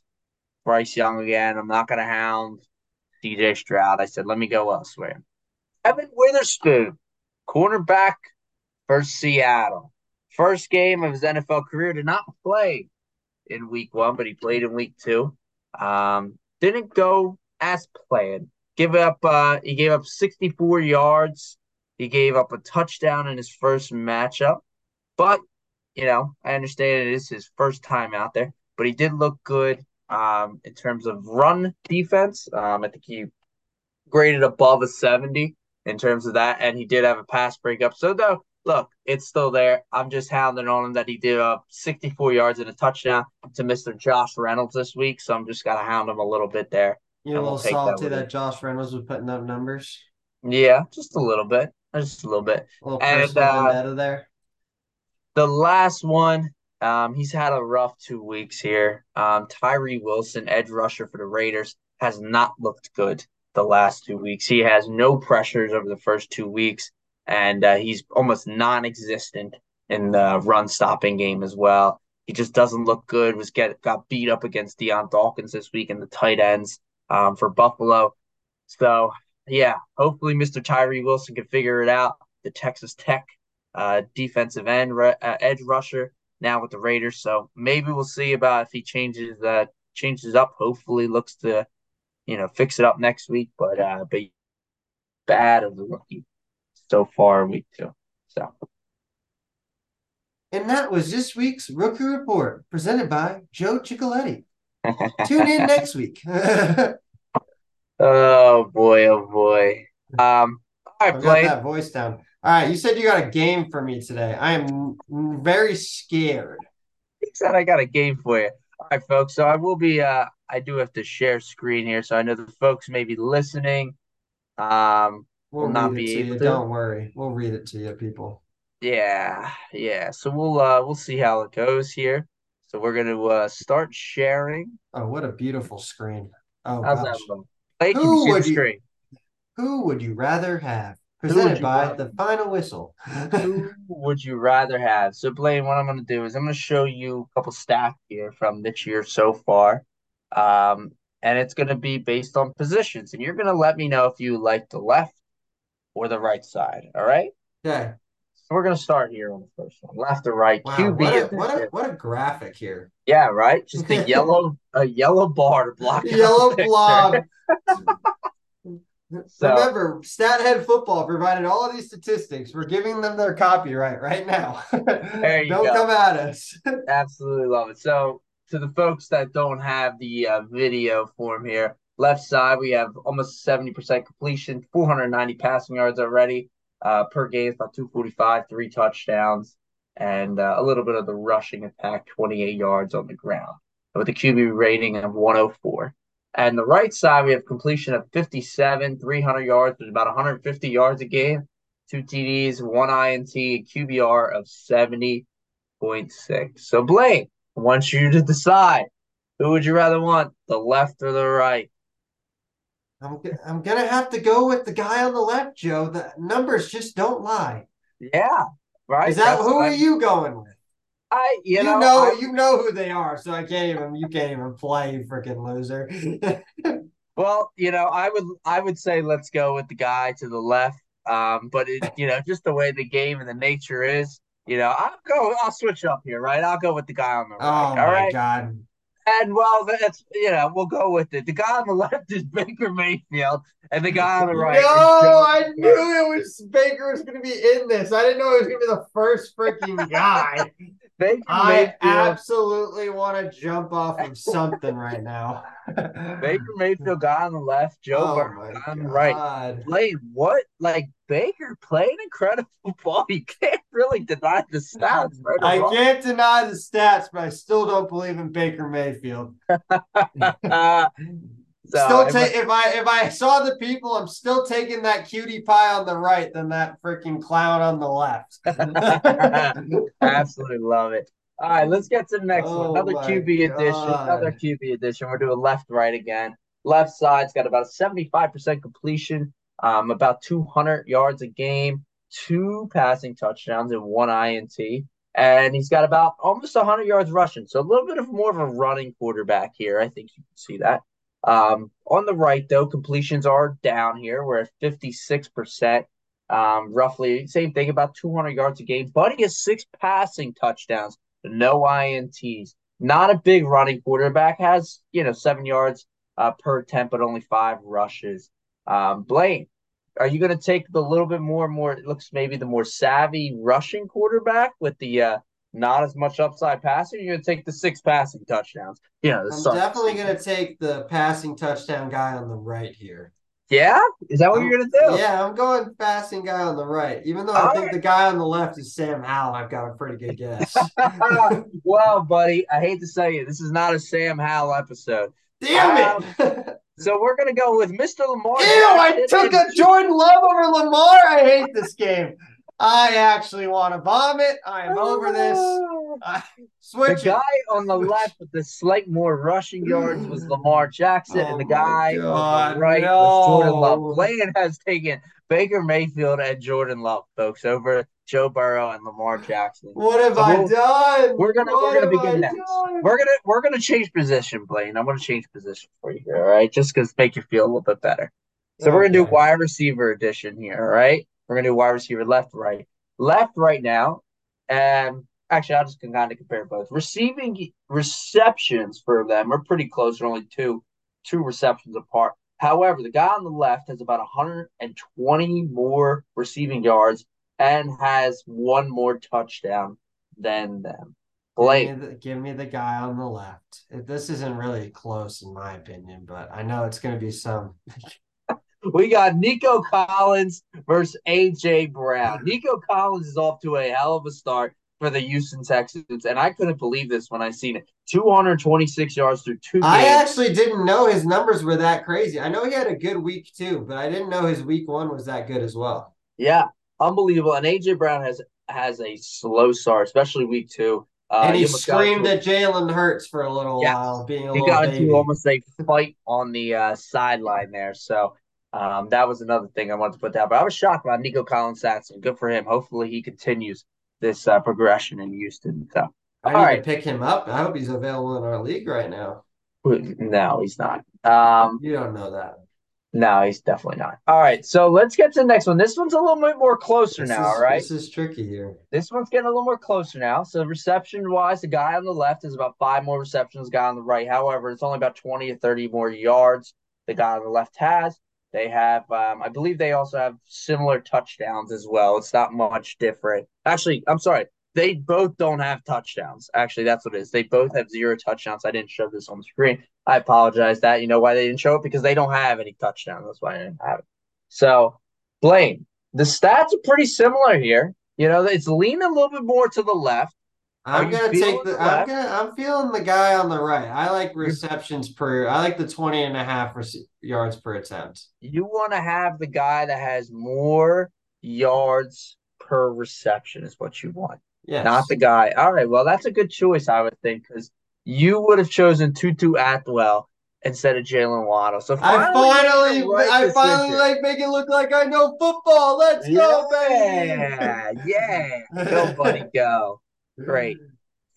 Speaker 2: Bryce Young again. I'm not going to hound DJ Stroud. I said, let me go elsewhere. Devon Witherspoon, cornerback for Seattle. First game of his NFL career did not play in week one, but he played in week two. Um, didn't go as planned. Give up uh he gave up 64 yards he gave up a touchdown in his first matchup, but you know, I understand it is his first time out there, but he did look good um, in terms of run defense. Um, I think he graded above a 70 in terms of that, and he did have a pass breakup. So, though, look, it's still there. I'm just hounding on him that he did uh, 64 yards and a touchdown to Mr. Josh Reynolds this week. So, I'm just got to hound him a little bit there.
Speaker 1: You're a little we'll salty that, that Josh Reynolds was putting up numbers.
Speaker 2: Yeah, just a little bit just a little bit.
Speaker 1: A little and uh, there.
Speaker 2: The last one, um, he's had a rough two weeks here. Um, Tyree Wilson, edge rusher for the Raiders, has not looked good the last two weeks. He has no pressures over the first two weeks, and uh, he's almost non-existent in the run stopping game as well. He just doesn't look good. Was get got beat up against Dion Dawkins this week in the tight ends um, for Buffalo. So yeah, hopefully Mr. Tyree Wilson can figure it out. The Texas Tech uh, defensive end uh, edge rusher now with the Raiders. So maybe we'll see about if he changes uh, changes up. Hopefully, looks to you know fix it up next week. But uh, but bad of the rookie so far week two. So.
Speaker 1: And that was this week's Rookie Report presented by Joe Ciccoletti. Tune in next week.
Speaker 2: Oh boy, oh boy. Um,
Speaker 1: I got that voice down. All right, you said you got a game for me today. I am very scared.
Speaker 2: He said I got a game for you. All right, folks. So I will be. Uh, I do have to share screen here, so I know the folks may be listening. Um,
Speaker 1: we'll, not be able to. Don't worry, we'll read it to you, people.
Speaker 2: Yeah, yeah. So we'll uh we'll see how it goes here. So we're gonna uh start sharing.
Speaker 1: Oh, what a beautiful screen! Oh, How's gosh. that look?
Speaker 2: who would you,
Speaker 1: Who would you rather have? Presented by rather? the final whistle.
Speaker 2: who would you rather have? So, Blaine, what I'm going to do is I'm going to show you a couple stats here from this year so far. Um, and it's going to be based on positions. And you're going to let me know if you like the left or the right side. All right.
Speaker 1: Okay.
Speaker 2: So we're going to start here on the first one, left or right.
Speaker 1: Wow,
Speaker 2: QB.
Speaker 1: what a, what a what a graphic here.
Speaker 2: yeah, right. Just a yellow, a yellow bar to block
Speaker 1: Yellow blob.
Speaker 2: So-
Speaker 1: Remember, Stathead Football provided all of these statistics. We're giving them their copyright right now.
Speaker 2: There you
Speaker 1: Don't
Speaker 2: go.
Speaker 1: come at us.
Speaker 2: Absolutely love it. So, to the folks that don't have the uh, video form here, left side we have almost 70% completion, 490 passing yards already uh, per game, about 245, three touchdowns, and uh, a little bit of the rushing attack, 28 yards on the ground, with a QB rating of 104. And the right side we have completion of 57, 300 yards, which is about 150 yards a game, two TDs, one INT, a QBR of 70.6. So, Blaine, I want you to decide who would you rather want, the left or the right?
Speaker 1: I'm, I'm gonna have to go with the guy on the left, Joe. The numbers just don't lie.
Speaker 2: Yeah, right.
Speaker 1: Is that
Speaker 2: That's-
Speaker 1: who are you going with?
Speaker 2: I you,
Speaker 1: You,
Speaker 2: know,
Speaker 1: know,
Speaker 2: I-
Speaker 1: you know who they are, so I can't even you can't even play, you freaking loser.
Speaker 2: well, you know, I would I would say let's go with the guy to the left. Um, but it, you know, just the way the game and the nature is, you know, I'll go. I'll switch up here, right? I'll go with the guy on the right.
Speaker 1: oh my
Speaker 2: all right.
Speaker 1: god.
Speaker 2: And well, that's you know, we'll go with it. The guy on the left is Baker Mayfield, and the guy on the right.
Speaker 1: no, I knew it was Baker was gonna be in this. I didn't know it was gonna be the first freaking guy.
Speaker 2: Baker
Speaker 1: I absolutely want to jump off of something right now.
Speaker 2: Baker Mayfield guy on the left, Joe
Speaker 1: oh
Speaker 2: Burrow on the right. Blade, what? Like Baker playing incredible ball. You can't really deny the stats, right?
Speaker 1: I
Speaker 2: wrong.
Speaker 1: can't deny the stats, but I still don't believe in Baker Mayfield.
Speaker 2: So,
Speaker 1: still
Speaker 2: if
Speaker 1: take if I if I saw the people, I'm still taking that cutie pie on the right than that freaking clown on the left.
Speaker 2: Absolutely love it. All right, let's get to the next
Speaker 1: Oh
Speaker 2: one. Another QB edition. Another QB edition. We're doing left, right again. Left side's got about 75% completion, um, about 200 yards a game, two passing touchdowns, and one INT. And he's got about almost 100 yards rushing. So a little bit of more of a running quarterback here. I think you can see that. Um, on the right, though, completions are down here. We're at 56%. Um, roughly same thing, about 200 yards a game. He has six passing touchdowns, no INTs. Not a big running quarterback. Has you know seven yards uh, per attempt, but only five rushes. Um, Blaine, are you going to take the little bit more, more? It looks maybe the more savvy rushing quarterback with the uh, not as much upside passing. You're going to take the six passing touchdowns. Yeah,
Speaker 1: I'm
Speaker 2: Suns.
Speaker 1: definitely gonna take the passing touchdown guy on the right here.
Speaker 2: Yeah, is that what you're going to do?
Speaker 1: Yeah, I'm going passing guy on the right. Even though I think
Speaker 2: right.
Speaker 1: the guy on the left is Sam Howell, I've got a pretty good guess.
Speaker 2: well, buddy, I hate to say it, this is not a Sam Howell episode.
Speaker 1: Damn it!
Speaker 2: Um, so we're gonna go with Mr. Lamar.
Speaker 1: Ew, I took a Jordan Love over Lamar. I hate this game. I actually want to vomit. I am over this. Ah. I,
Speaker 2: The
Speaker 1: switch it.
Speaker 2: guy on the left with the slight more rushing yards was mm. Lamar Jackson, and the
Speaker 1: Oh
Speaker 2: guy on the right was Jordan. Love. Blaine has taken Baker Mayfield and Jordan Love, folks, over Joe Burrow and Lamar Jackson.
Speaker 1: What have I done?
Speaker 2: we're gonna- we're gonna begin
Speaker 1: I
Speaker 2: next. We're gonna we're gonna change position, Blaine. I'm gonna change position for you here, all right? Just because make you feel a little bit better. So we're gonna do wide receiver edition here, all right? We're gonna do wide receiver left, right, left, right now, and actually I'll just kind of compare both. Receiving receptions for them are pretty close. They're only two two receptions apart. However, the guy on the left has about 120 more receiving yards and has one more touchdown than them. Blake,
Speaker 1: Give me, the, give me the guy on the left. This isn't really close, in my opinion, but I know it's going to be some.
Speaker 2: We got Nico Collins versus AJ Brown. Nico Collins is off to a hell of a start for the Houston Texans, and I couldn't believe this when I seen it. 226 yards through two
Speaker 1: I actually didn't know his numbers were that crazy. I know he had a good week too, but I didn't know his week one was that good as well.
Speaker 2: Yeah, unbelievable. And AJ Brown has has a slow start, especially week two. Uh,
Speaker 1: and he
Speaker 2: got
Speaker 1: screamed at Jalen Hurts for a little
Speaker 2: Yes.
Speaker 1: while, being a
Speaker 2: he
Speaker 1: little
Speaker 2: got
Speaker 1: baby.
Speaker 2: into almost a fight on the uh, sideline there. So um, that was another thing I wanted to put down. But I was shocked by Nico Collins stats, and good for him. Hopefully, he continues this uh, progression in Houston. So
Speaker 1: I
Speaker 2: all
Speaker 1: need
Speaker 2: right.
Speaker 1: to pick him up. I hope he's available in our league right now.
Speaker 2: No, he's not. Um,
Speaker 1: You don't know that.
Speaker 2: no, he's definitely not. All right, so let's get to the next one. This one's a little bit more closer
Speaker 1: This
Speaker 2: now.
Speaker 1: is,
Speaker 2: all right,
Speaker 1: This is tricky here.
Speaker 2: this one's getting a little more closer now. So reception wise, the guy on the left is about five more receptions. Guy on the right, however, it's only about twenty or thirty more yards. The guy on the left has. They have, um, I believe, they also have similar touchdowns as well. It's not much different. Actually, I'm sorry. They both don't have touchdowns. Actually, that's what it is. They both have zero touchdowns. I didn't show this on the screen. I apologize. That you know why they didn't show it because they don't have any touchdowns. That's why I didn't have it. So, Blaine, the stats are pretty similar here. You know, it's leaning a little bit more to the left. Are
Speaker 1: I'm gonna take the
Speaker 2: the
Speaker 1: I'm gonna I'm feeling the guy on the right. I like receptions per I like the 20 and a half rece- yards per attempt.
Speaker 2: You want to have the guy that has more yards per reception, is what you want.
Speaker 1: Yes.
Speaker 2: Not the guy. All right, well, that's a good choice, I would think, because you would have chosen Tutu Atwell instead of Jaylen Waddle. So
Speaker 1: I
Speaker 2: finally,
Speaker 1: finally
Speaker 2: right
Speaker 1: I finally
Speaker 2: decision.
Speaker 1: like make it look like I know football. Let's go, baby.
Speaker 2: Yeah, yeah. Go, buddy, go. Great.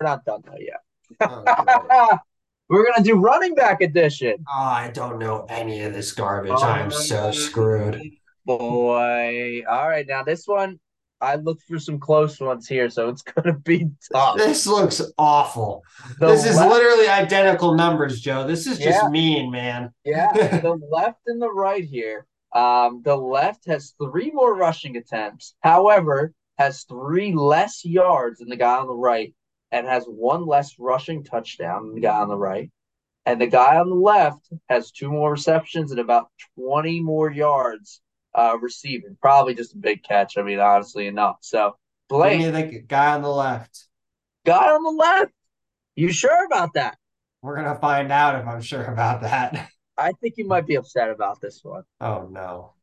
Speaker 2: We're not done though yet.
Speaker 1: Oh,
Speaker 2: We're gonna do running back edition.
Speaker 1: Oh, I don't know any of this garbage. I am so screwed.
Speaker 2: Boy. All right, now this one, I looked for some close ones here, so it's gonna be tough.
Speaker 1: This looks awful.
Speaker 2: The
Speaker 1: this is
Speaker 2: left-
Speaker 1: literally identical numbers, Joe. This is just
Speaker 2: Yeah.
Speaker 1: mean, man.
Speaker 2: Yeah, the left and the right here. Um, the left has three more rushing attempts, however, has three less yards than the guy on the right, and has one less rushing touchdown than the guy on the right. And the guy on the left has two more receptions and about 20 more yards uh, receiving. Probably just a big catch. I mean, honestly enough. So,
Speaker 1: What do
Speaker 2: Blake,
Speaker 1: you think? Guy on the left.
Speaker 2: guy on the left. You sure about that?
Speaker 1: We're gonna find out if I'm sure about that.
Speaker 2: I think you might be upset about this one.
Speaker 1: Oh no.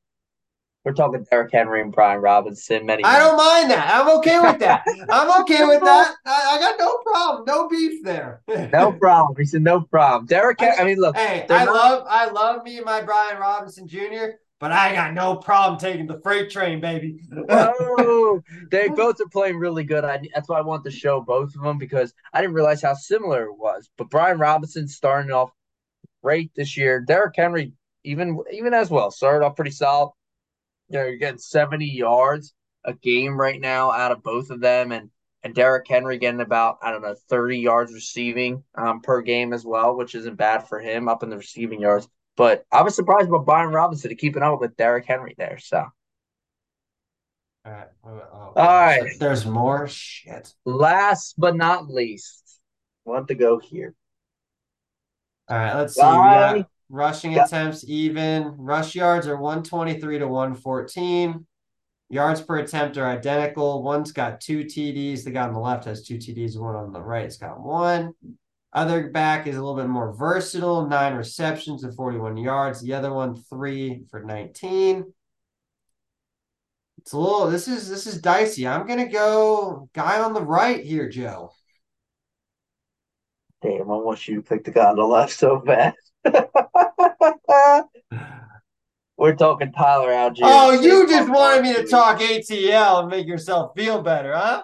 Speaker 2: We're talking Derrick Henry and Brian Robinson. Many
Speaker 1: I don't mind that. I'm okay with that. I'm okay with that. I, I got no problem. No beef there.
Speaker 2: No problem. He said no problem. Derrick, Hen- I mean, look,
Speaker 1: Hey, I
Speaker 2: not-
Speaker 1: love I love me and my Brian Robinson Jr., but I got no problem taking the freight train, baby.
Speaker 2: oh, they both are playing really good. I, that's why I want to show both of them because I didn't realize how similar it was. But Brian Robinson starting off great this year. Derrick Henry, even even as well, started off pretty solid. You know, you're getting 70 yards a game right now out of both of them, and and Derrick Henry getting about I don't know 30 yards receiving um, per game as well, which isn't bad for him up in the receiving yards. But I was surprised about Byron Robinson to keeping up with Derrick Henry there. So
Speaker 1: All right.
Speaker 2: All right.
Speaker 1: There's more shit.
Speaker 2: last but not least, want to go here.
Speaker 1: All right, let's see. Rushing
Speaker 2: Yeah.
Speaker 1: attempts even. Rush yards are 123 to 114. Yards per attempt are identical. One's got two TDs. The guy on the left has two TDs. One on the right's got one. Other back is a little bit more versatile. Nine receptions and 41 yards. The other one, three for 19. It's a little. This is this is dicey. I'm gonna go guy on the right here, Joe.
Speaker 2: Damn, I want you to pick the guy on the left so bad. We're talking Tyler Allgeier.
Speaker 1: Oh, you just wanted me to talk ATL and make yourself feel better, huh?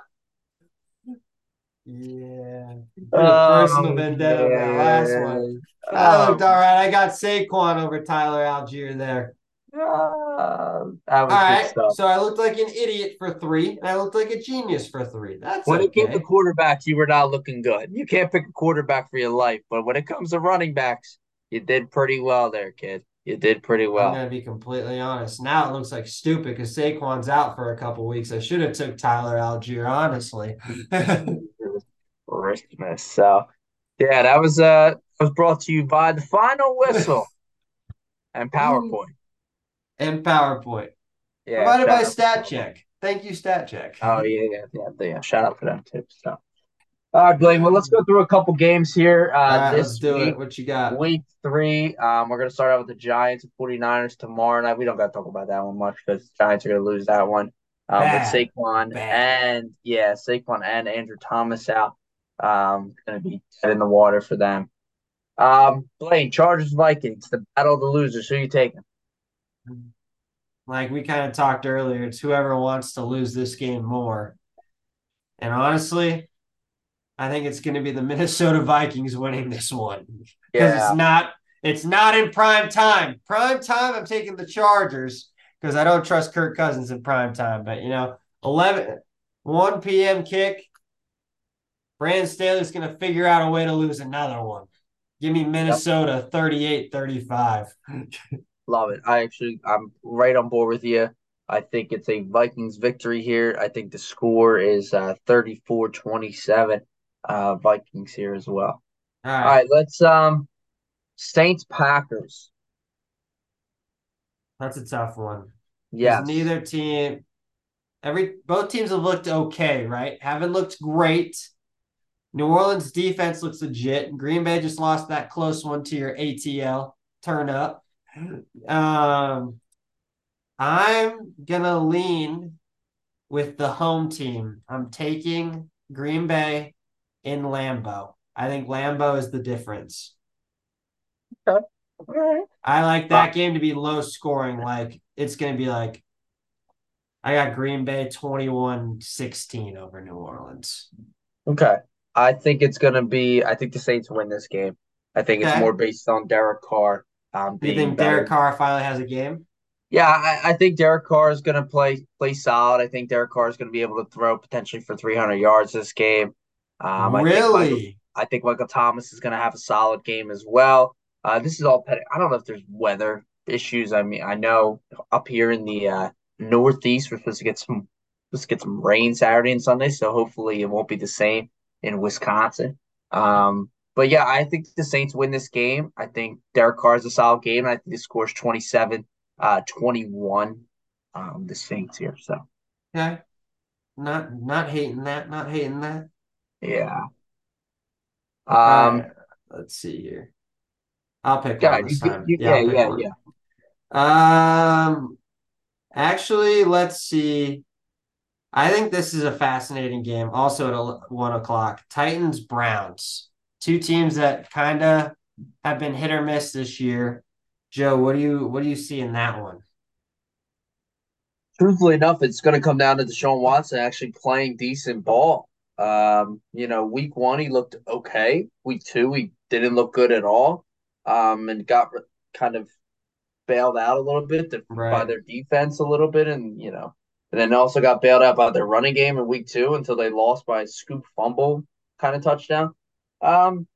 Speaker 1: Yeah. Bit personal vendetta over that last one. That looked all right. I got Saquon over Tyler Allgeier there.
Speaker 2: Uh, that was good stuff.
Speaker 1: So I looked like an idiot for three, and I looked like a genius for three. That's
Speaker 2: When it came
Speaker 1: okay.
Speaker 2: to quarterbacks, you were not looking good. You can't pick a quarterback for your life, but when it comes to running backs, you did pretty well there, kid. You did pretty well.
Speaker 1: I'm gonna be completely honest. Now it looks like stupid because Saquon's out for a couple weeks. I should have took Tyler Allgeier, honestly.
Speaker 2: Christmas. So, yeah, that was uh was brought to you by the final whistle and PowerPoint.
Speaker 1: and PowerPoint.
Speaker 2: Yeah,
Speaker 1: Provided by. StatCheck. Thank you, StatCheck.
Speaker 2: Oh yeah, yeah, yeah, yeah. Shout out for them too. So, all right, Blaine. Well, let's go through a couple games here. Uh,
Speaker 1: All right,
Speaker 2: this
Speaker 1: let's do
Speaker 2: week,
Speaker 1: it. What you got?
Speaker 2: week three. Um, we're gonna start out with the Giants and 49ers tomorrow night. We don't got to talk about that one much because Giants are gonna lose that one. Um,
Speaker 1: Bad.
Speaker 2: with Saquon
Speaker 1: Bad.
Speaker 2: and yeah, Saquon and Andrew Thomas out. Um, gonna be dead in the water for them. Um, Blaine, Chargers Vikings, the battle of the losers. Who you taking?
Speaker 1: Like we kind of talked earlier, it's whoever wants to lose this game more. And honestly, I think it's going to be the Minnesota Vikings winning this one. because
Speaker 2: Yeah.
Speaker 1: it's not it's not in prime time. Prime time, I'm taking the Chargers because I don't trust Kirk Cousins in prime time. But you know, 11 1 p.m. kick. Brandon Staley's gonna figure out a way to lose another one. Give me Minnesota 38 35.
Speaker 2: Love it. I actually, I'm right on board with you. I think it's a Vikings victory here. I think the score is uh, 34-27 uh, Vikings here as well.
Speaker 1: All
Speaker 2: All
Speaker 1: right.
Speaker 2: right, let's um Saints Packers.
Speaker 1: That's a tough one.
Speaker 2: Yeah.
Speaker 1: Neither team, every both teams have looked okay, right? Haven't looked great. New Orleans defense looks legit. Green Bay just lost that close one to your ATL turn up. Um, I'm gonna lean with the home team. I'm taking Green Bay in Lambeau. I think Lambeau is the difference. Okay.
Speaker 2: All right.
Speaker 1: I like that game to be low scoring. Like it's going to be like I got Green Bay 21-16 over New Orleans.
Speaker 2: Okay. I think it's gonna be. I think the Saints win this game. I think it's more based on Derek Carr. Um,
Speaker 1: Do you think
Speaker 2: better.
Speaker 1: Derek Carr finally has a game?
Speaker 2: Yeah, I, I think Derek Carr is going to play play solid. I think Derek Carr is going to be able to throw potentially for 300 yards this game. Um, I think Michael,
Speaker 1: really?
Speaker 2: I think Michael Thomas is going to have a solid game as well. Uh, this is all. pet- I don't know if there's weather issues. I mean, I know up here in the uh, Northeast we're supposed to get some supposed to get some rain Saturday and Sunday, so hopefully it won't be the same in Wisconsin. Um, but yeah, I think the Saints win this game. I think Derek Carr is a solid game, and I think he scores is 27 uh 21 um the Saints here. So
Speaker 1: Okay. Not not hating that, not hating that.
Speaker 2: Yeah. Um
Speaker 1: right. Let's see here. I'll pick
Speaker 2: yeah,
Speaker 1: one this
Speaker 2: you,
Speaker 1: time.
Speaker 2: you,
Speaker 1: Yeah,
Speaker 2: yeah, yeah, yeah.
Speaker 1: Um, actually, let's see. I think this is a fascinating game. Also at one o'clock, Titans Browns, two teams that kind of have been hit or miss this year. Joe, what do you what do you see in that one?
Speaker 2: Truthfully enough, it's gonna come down to Deshaun Watson actually playing decent ball. Um, you know, week one he looked okay. Week two he didn't look good at all. Um, and got re- kind of bailed out a little bit to, by their defense a little bit, and you know, and then also got bailed out by their running game in week two until they lost by a scoop fumble kind of touchdown. Um,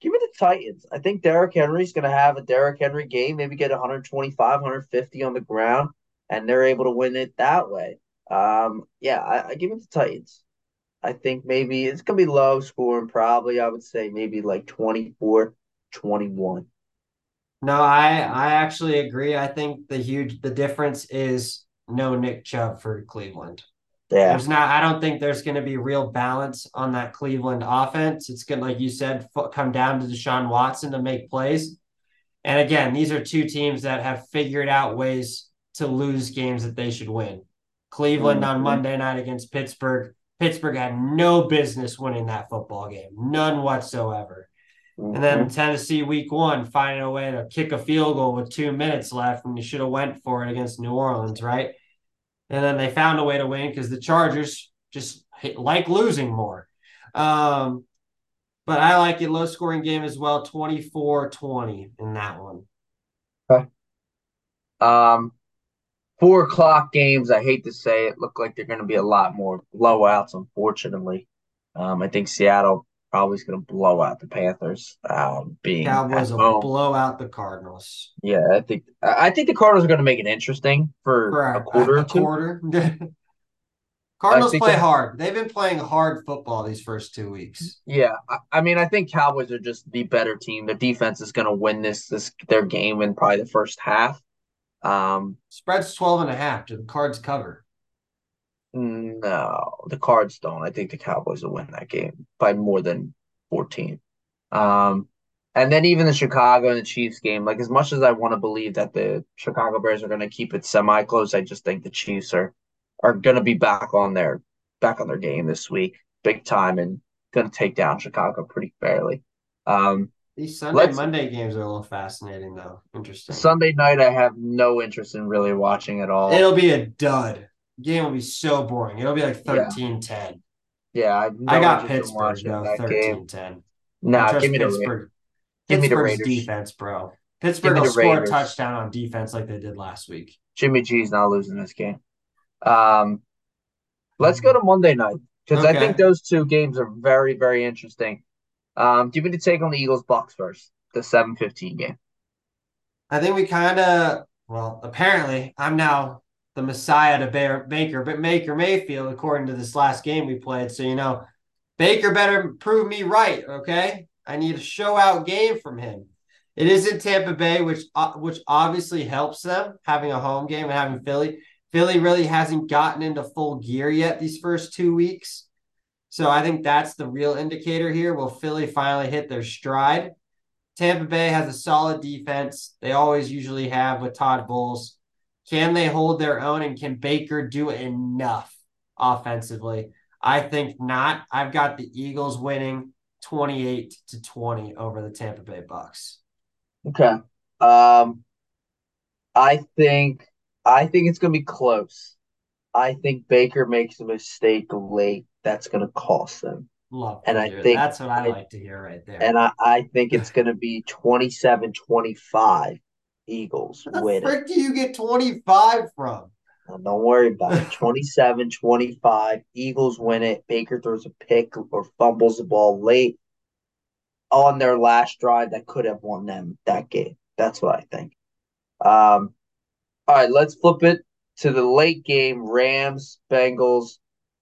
Speaker 2: give me the Titans. I think Derrick Henry's going to have a Derrick Henry game, maybe get 125, 150 on the ground, and they're able to win it that way. Um, yeah, I, I give it the Titans. I think maybe it's going to be low scoring, probably. I would say maybe like 24 21.
Speaker 1: No, I I actually agree. I think the huge the difference is no Nick Chubb for Cleveland.
Speaker 2: Yeah.
Speaker 1: There's not. I don't think there's going to be real balance on that Cleveland offense. It's going to, like you said, come down to Deshaun Watson to make plays. And again, these are two teams that have figured out ways to lose games that they should win. Cleveland on
Speaker 2: Mhm.
Speaker 1: Monday night against Pittsburgh. Pittsburgh had no business winning that football game, none whatsoever. And then Tennessee week one finding a way to kick a field goal with two minutes left when you should have went for it against New Orleans, right? And then they found a way to win because the Chargers just hit, like losing more. Um, but I like it low scoring game as well, 24-20 in that one.
Speaker 2: Um, four o'clock games. I hate to say it, look like they're going to be a lot more blowouts. Unfortunately, um, I think Seattle probably is going to blow out the Panthers. Um, being
Speaker 1: Cowboys will blow out the Cardinals
Speaker 2: Yeah, I think I think the Cardinals are going to make it interesting for,
Speaker 1: for
Speaker 2: a quarter
Speaker 1: a,
Speaker 2: or two.
Speaker 1: quarter. Cardinals play
Speaker 2: that-
Speaker 1: hard. They've been playing hard football these first two weeks.
Speaker 2: Yeah, I, I mean, I think Cowboys are just the better team. The defense is going to win this this their game in probably the first half. Um,
Speaker 1: Spread's 12 and a half. Do the cards cover?
Speaker 2: no, the Cards don't. I think the Cowboys will win that game by more than 14. Um, and then even the Chicago and the Chiefs game, like as much as I want to believe that the Chicago Bears are going to keep it semi close, I just think the Chiefs are are going to be back on their back on their game this week, big time, and going to take down Chicago pretty fairly. Um,
Speaker 1: These Sunday,
Speaker 2: Let's-
Speaker 1: Monday games are a little fascinating, though. Interesting.
Speaker 2: Sunday night, I have no interest in really watching at all.
Speaker 1: It'll be a dud. Game will be so boring. It'll be like
Speaker 2: Yeah.
Speaker 1: 13 10.
Speaker 2: yeah, I, no
Speaker 1: I got Pittsburgh,
Speaker 2: watching
Speaker 1: though, 13-10.
Speaker 2: Nah,
Speaker 1: I trust
Speaker 2: give me
Speaker 1: Pittsburgh.
Speaker 2: Give me the Raiders.
Speaker 1: defense, bro. Pittsburgh will score
Speaker 2: Raiders.
Speaker 1: a touchdown on defense like they did last week.
Speaker 2: Jimmy G's not losing this game. Um, let's go to Monday night because I think those two games are very, very interesting. Um, give me the take on the Eagles Bucks first, the seven fifteen game.
Speaker 1: I think we kind of, well, apparently I'm now the messiah to Bear, Baker, but Baker Mayfield, according to this last game we played. So, you know, Baker better prove me right, okay? I need a show out game from him. It is in Tampa Bay, which uh, which obviously helps them having a home game and having Philly. Philly really hasn't gotten into full gear yet these first two weeks. So I think that's the real indicator here. Will Philly finally hit their stride? Tampa Bay has a solid defense. They always usually have with Todd Bowles. Can they hold their own and can Baker do enough offensively? I think not. I've got the Eagles winning 28 to 20 over the Tampa Bay Bucks.
Speaker 2: Okay. Um, I think I think it's gonna be close. I think Baker makes a mistake late that's gonna cost them.
Speaker 1: Love
Speaker 2: And I think-
Speaker 1: that's what I
Speaker 2: I-
Speaker 1: like to hear right there.
Speaker 2: And I, I think it's gonna be 27-25 Eagles
Speaker 1: Where the
Speaker 2: win it.
Speaker 1: frick do you get 25 from?
Speaker 2: Now, Don't worry about it. 27-25. Eagles win it. Baker throws a pick or fumbles the ball late on their last drive that could have won them that game. That's what I think. Um, all right, let's flip it to the late game. Rams, Bengals.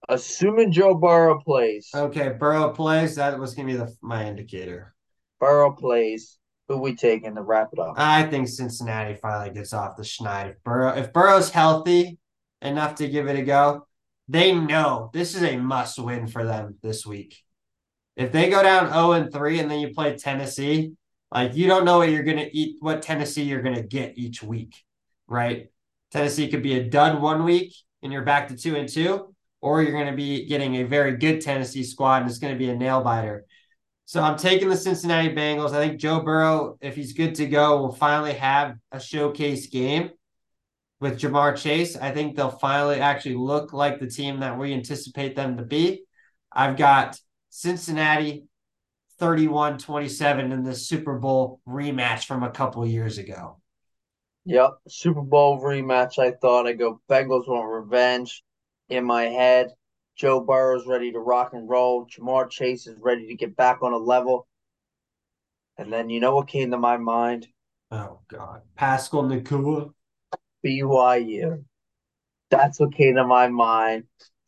Speaker 2: Assuming Joe Burrow plays.
Speaker 1: Okay, Burrow plays. That was going to be the, my indicator.
Speaker 2: Burrow plays. Who we taking to wrap it up?
Speaker 1: I think Cincinnati finally gets off the schneid. If Burrow, if Burrow's healthy enough to give it a go, they know this is a must win for them this week. If they go down 0 and 3 and then you play Tennessee, like you don't know what you're gonna eat, what Tennessee you're gonna get each week, right? Tennessee could be a dud one week and you're back to two and two, or you're gonna be getting a very good Tennessee squad and it's gonna be a nail biter. So I'm taking the Cincinnati Bengals. I think Joe Burrow, if he's good to go, will finally have a showcase game with Ja'Marr Chase. I think they'll finally actually look like the team that we anticipate them to be. I've got Cincinnati 31 27 in the Super Bowl rematch from a couple years ago.
Speaker 2: Yep, Super Bowl rematch. I thought I go Bengals want revenge. In my head, Joe Burrow's ready to rock and roll. Ja'Marr Chase is ready to get back on a level. And then you know what came to my mind?
Speaker 1: Oh, God. Pascal Nacua.
Speaker 2: BYU. That's what came to my mind.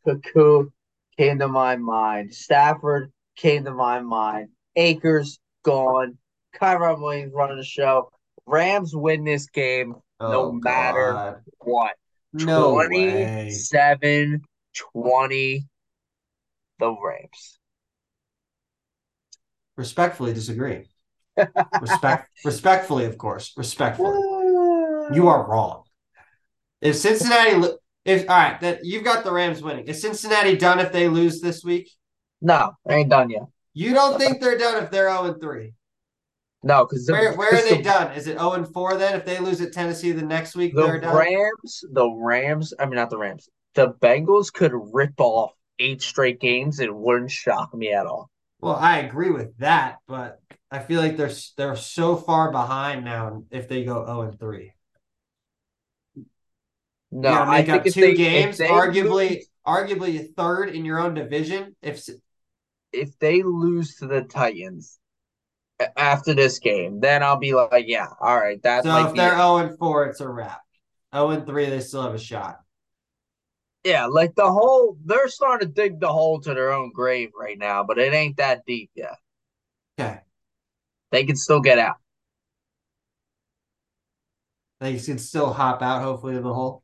Speaker 2: Cuckoo came to my mind. Stafford came to my mind. Akers gone. Kyren Williams running the show. Rams win this game No
Speaker 1: Oh,
Speaker 2: matter
Speaker 1: God.
Speaker 2: what?
Speaker 1: No way.
Speaker 2: 27 20 the Rams.
Speaker 1: Respectfully disagree. Respect, respectfully, of course. Respectfully. You uh. are wrong. If Cincinnati, lo- if all right, that you've got the Rams winning. Is Cincinnati done if they lose this week?
Speaker 2: No, they ain't done yet.
Speaker 1: You don't think they're done if they're 0 and 3?
Speaker 2: No, because
Speaker 1: Where where are they done? Is it 0 and 4 then? If they lose at Tennessee the next week,
Speaker 2: The
Speaker 1: they're done.
Speaker 2: Rams, the Rams, I mean not the Rams. The Bengals could rip off eight straight games. It wouldn't shock me at all.
Speaker 1: Well, I agree with that, but I feel like they're they're so far behind now if they go 0 and 3.
Speaker 2: No, I
Speaker 1: make
Speaker 2: think
Speaker 1: two
Speaker 2: they,
Speaker 1: games, arguably
Speaker 2: lose-
Speaker 1: arguably third in your own division. If
Speaker 2: if they lose to the Titans after this game, then I'll be like, yeah, all right, that
Speaker 1: so, if they're 0 and 4, it's a wrap. 0 and 3, they still have a shot.
Speaker 2: Yeah, like the hole, they're starting to dig the hole to their own grave right now, but it ain't that deep yet.
Speaker 1: Okay,
Speaker 2: They can still get out.
Speaker 1: they can still hop out. Hopefully, of the hole.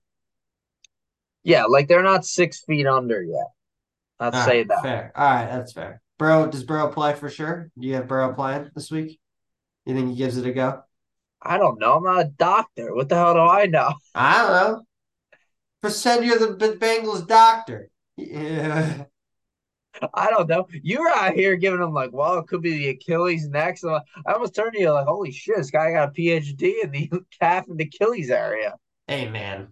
Speaker 2: Yeah, like they're not six feet under yet. I'd
Speaker 1: All
Speaker 2: say
Speaker 1: right,
Speaker 2: that.
Speaker 1: fair. All right, that's fair. Bro, does Burrow play for sure? Do you have Burrow playing this week? You think he gives it a go?
Speaker 2: I don't know. I'm not a doctor. What the hell do I know?
Speaker 1: I don't know. Pretend you're the Bengals doctor. Yeah.
Speaker 2: I don't know. You were out here giving them like, well, it could be the Achilles next. Like- I almost turned to you like, holy shit, this guy got a PhD in the calf and Achilles area.
Speaker 1: Hey man,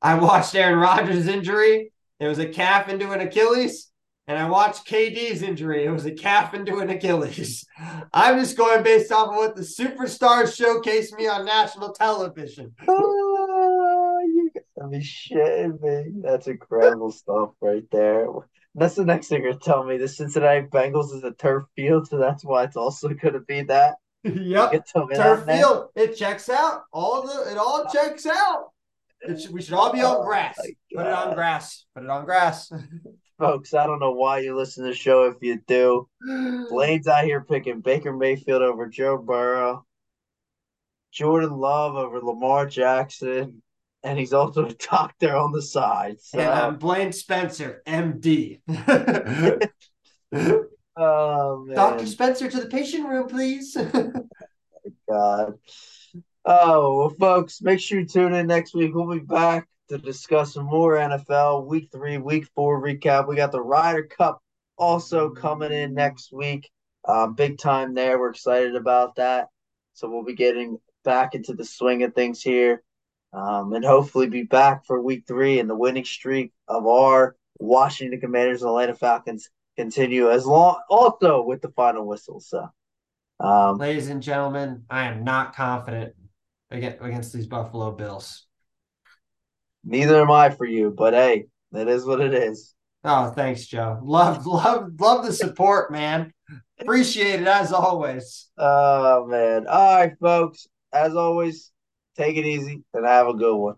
Speaker 1: I watched Aaron Rodgers' injury. It was a calf into an Achilles. And I watched KD's injury. It was a calf into an Achilles. I'm just going based off of what the superstars showcased me on national television.
Speaker 2: Oh, you gotta be shitting me. That's incredible stuff right there. That's the next thing you're telling me. The Cincinnati Bengals is a turf field, so that's why it's also going to be that.
Speaker 1: yep, turf field. It checks out. All the it all checks out. Should, we should all be on oh grass. Put it on grass. Put it on grass.
Speaker 2: Folks, I don't know why you listen to the show if you do. Blaine's out here picking Baker Mayfield over Joe Burrow, Jordan Love over Lamar Jackson, and he's also a doctor on the side. So.
Speaker 1: And I'm Blaine Spencer, MD.
Speaker 2: oh man.
Speaker 1: Dr. Spencer to the patient room, please.
Speaker 2: Oh, God. Oh, well, folks, make sure you tune in next week. We'll be back to discuss some more NFL week three, week four recap. We got the Ryder Cup also coming in next week. Uh, big time there. We're excited about that. So we'll be getting back into the swing of things here um, and hopefully be back for week three and the winning streak of our Washington Commanders and Atlanta Falcons continue as long also with the final whistle. So, um,
Speaker 1: ladies and gentlemen, I am not confident against these Buffalo Bills.
Speaker 2: Neither am I for you, but hey, that is what it is.
Speaker 1: Oh, thanks, Joe. Love, love, love the support, man. Appreciate it as always.
Speaker 2: Oh man. All right, folks. As always, take it easy and have a good one.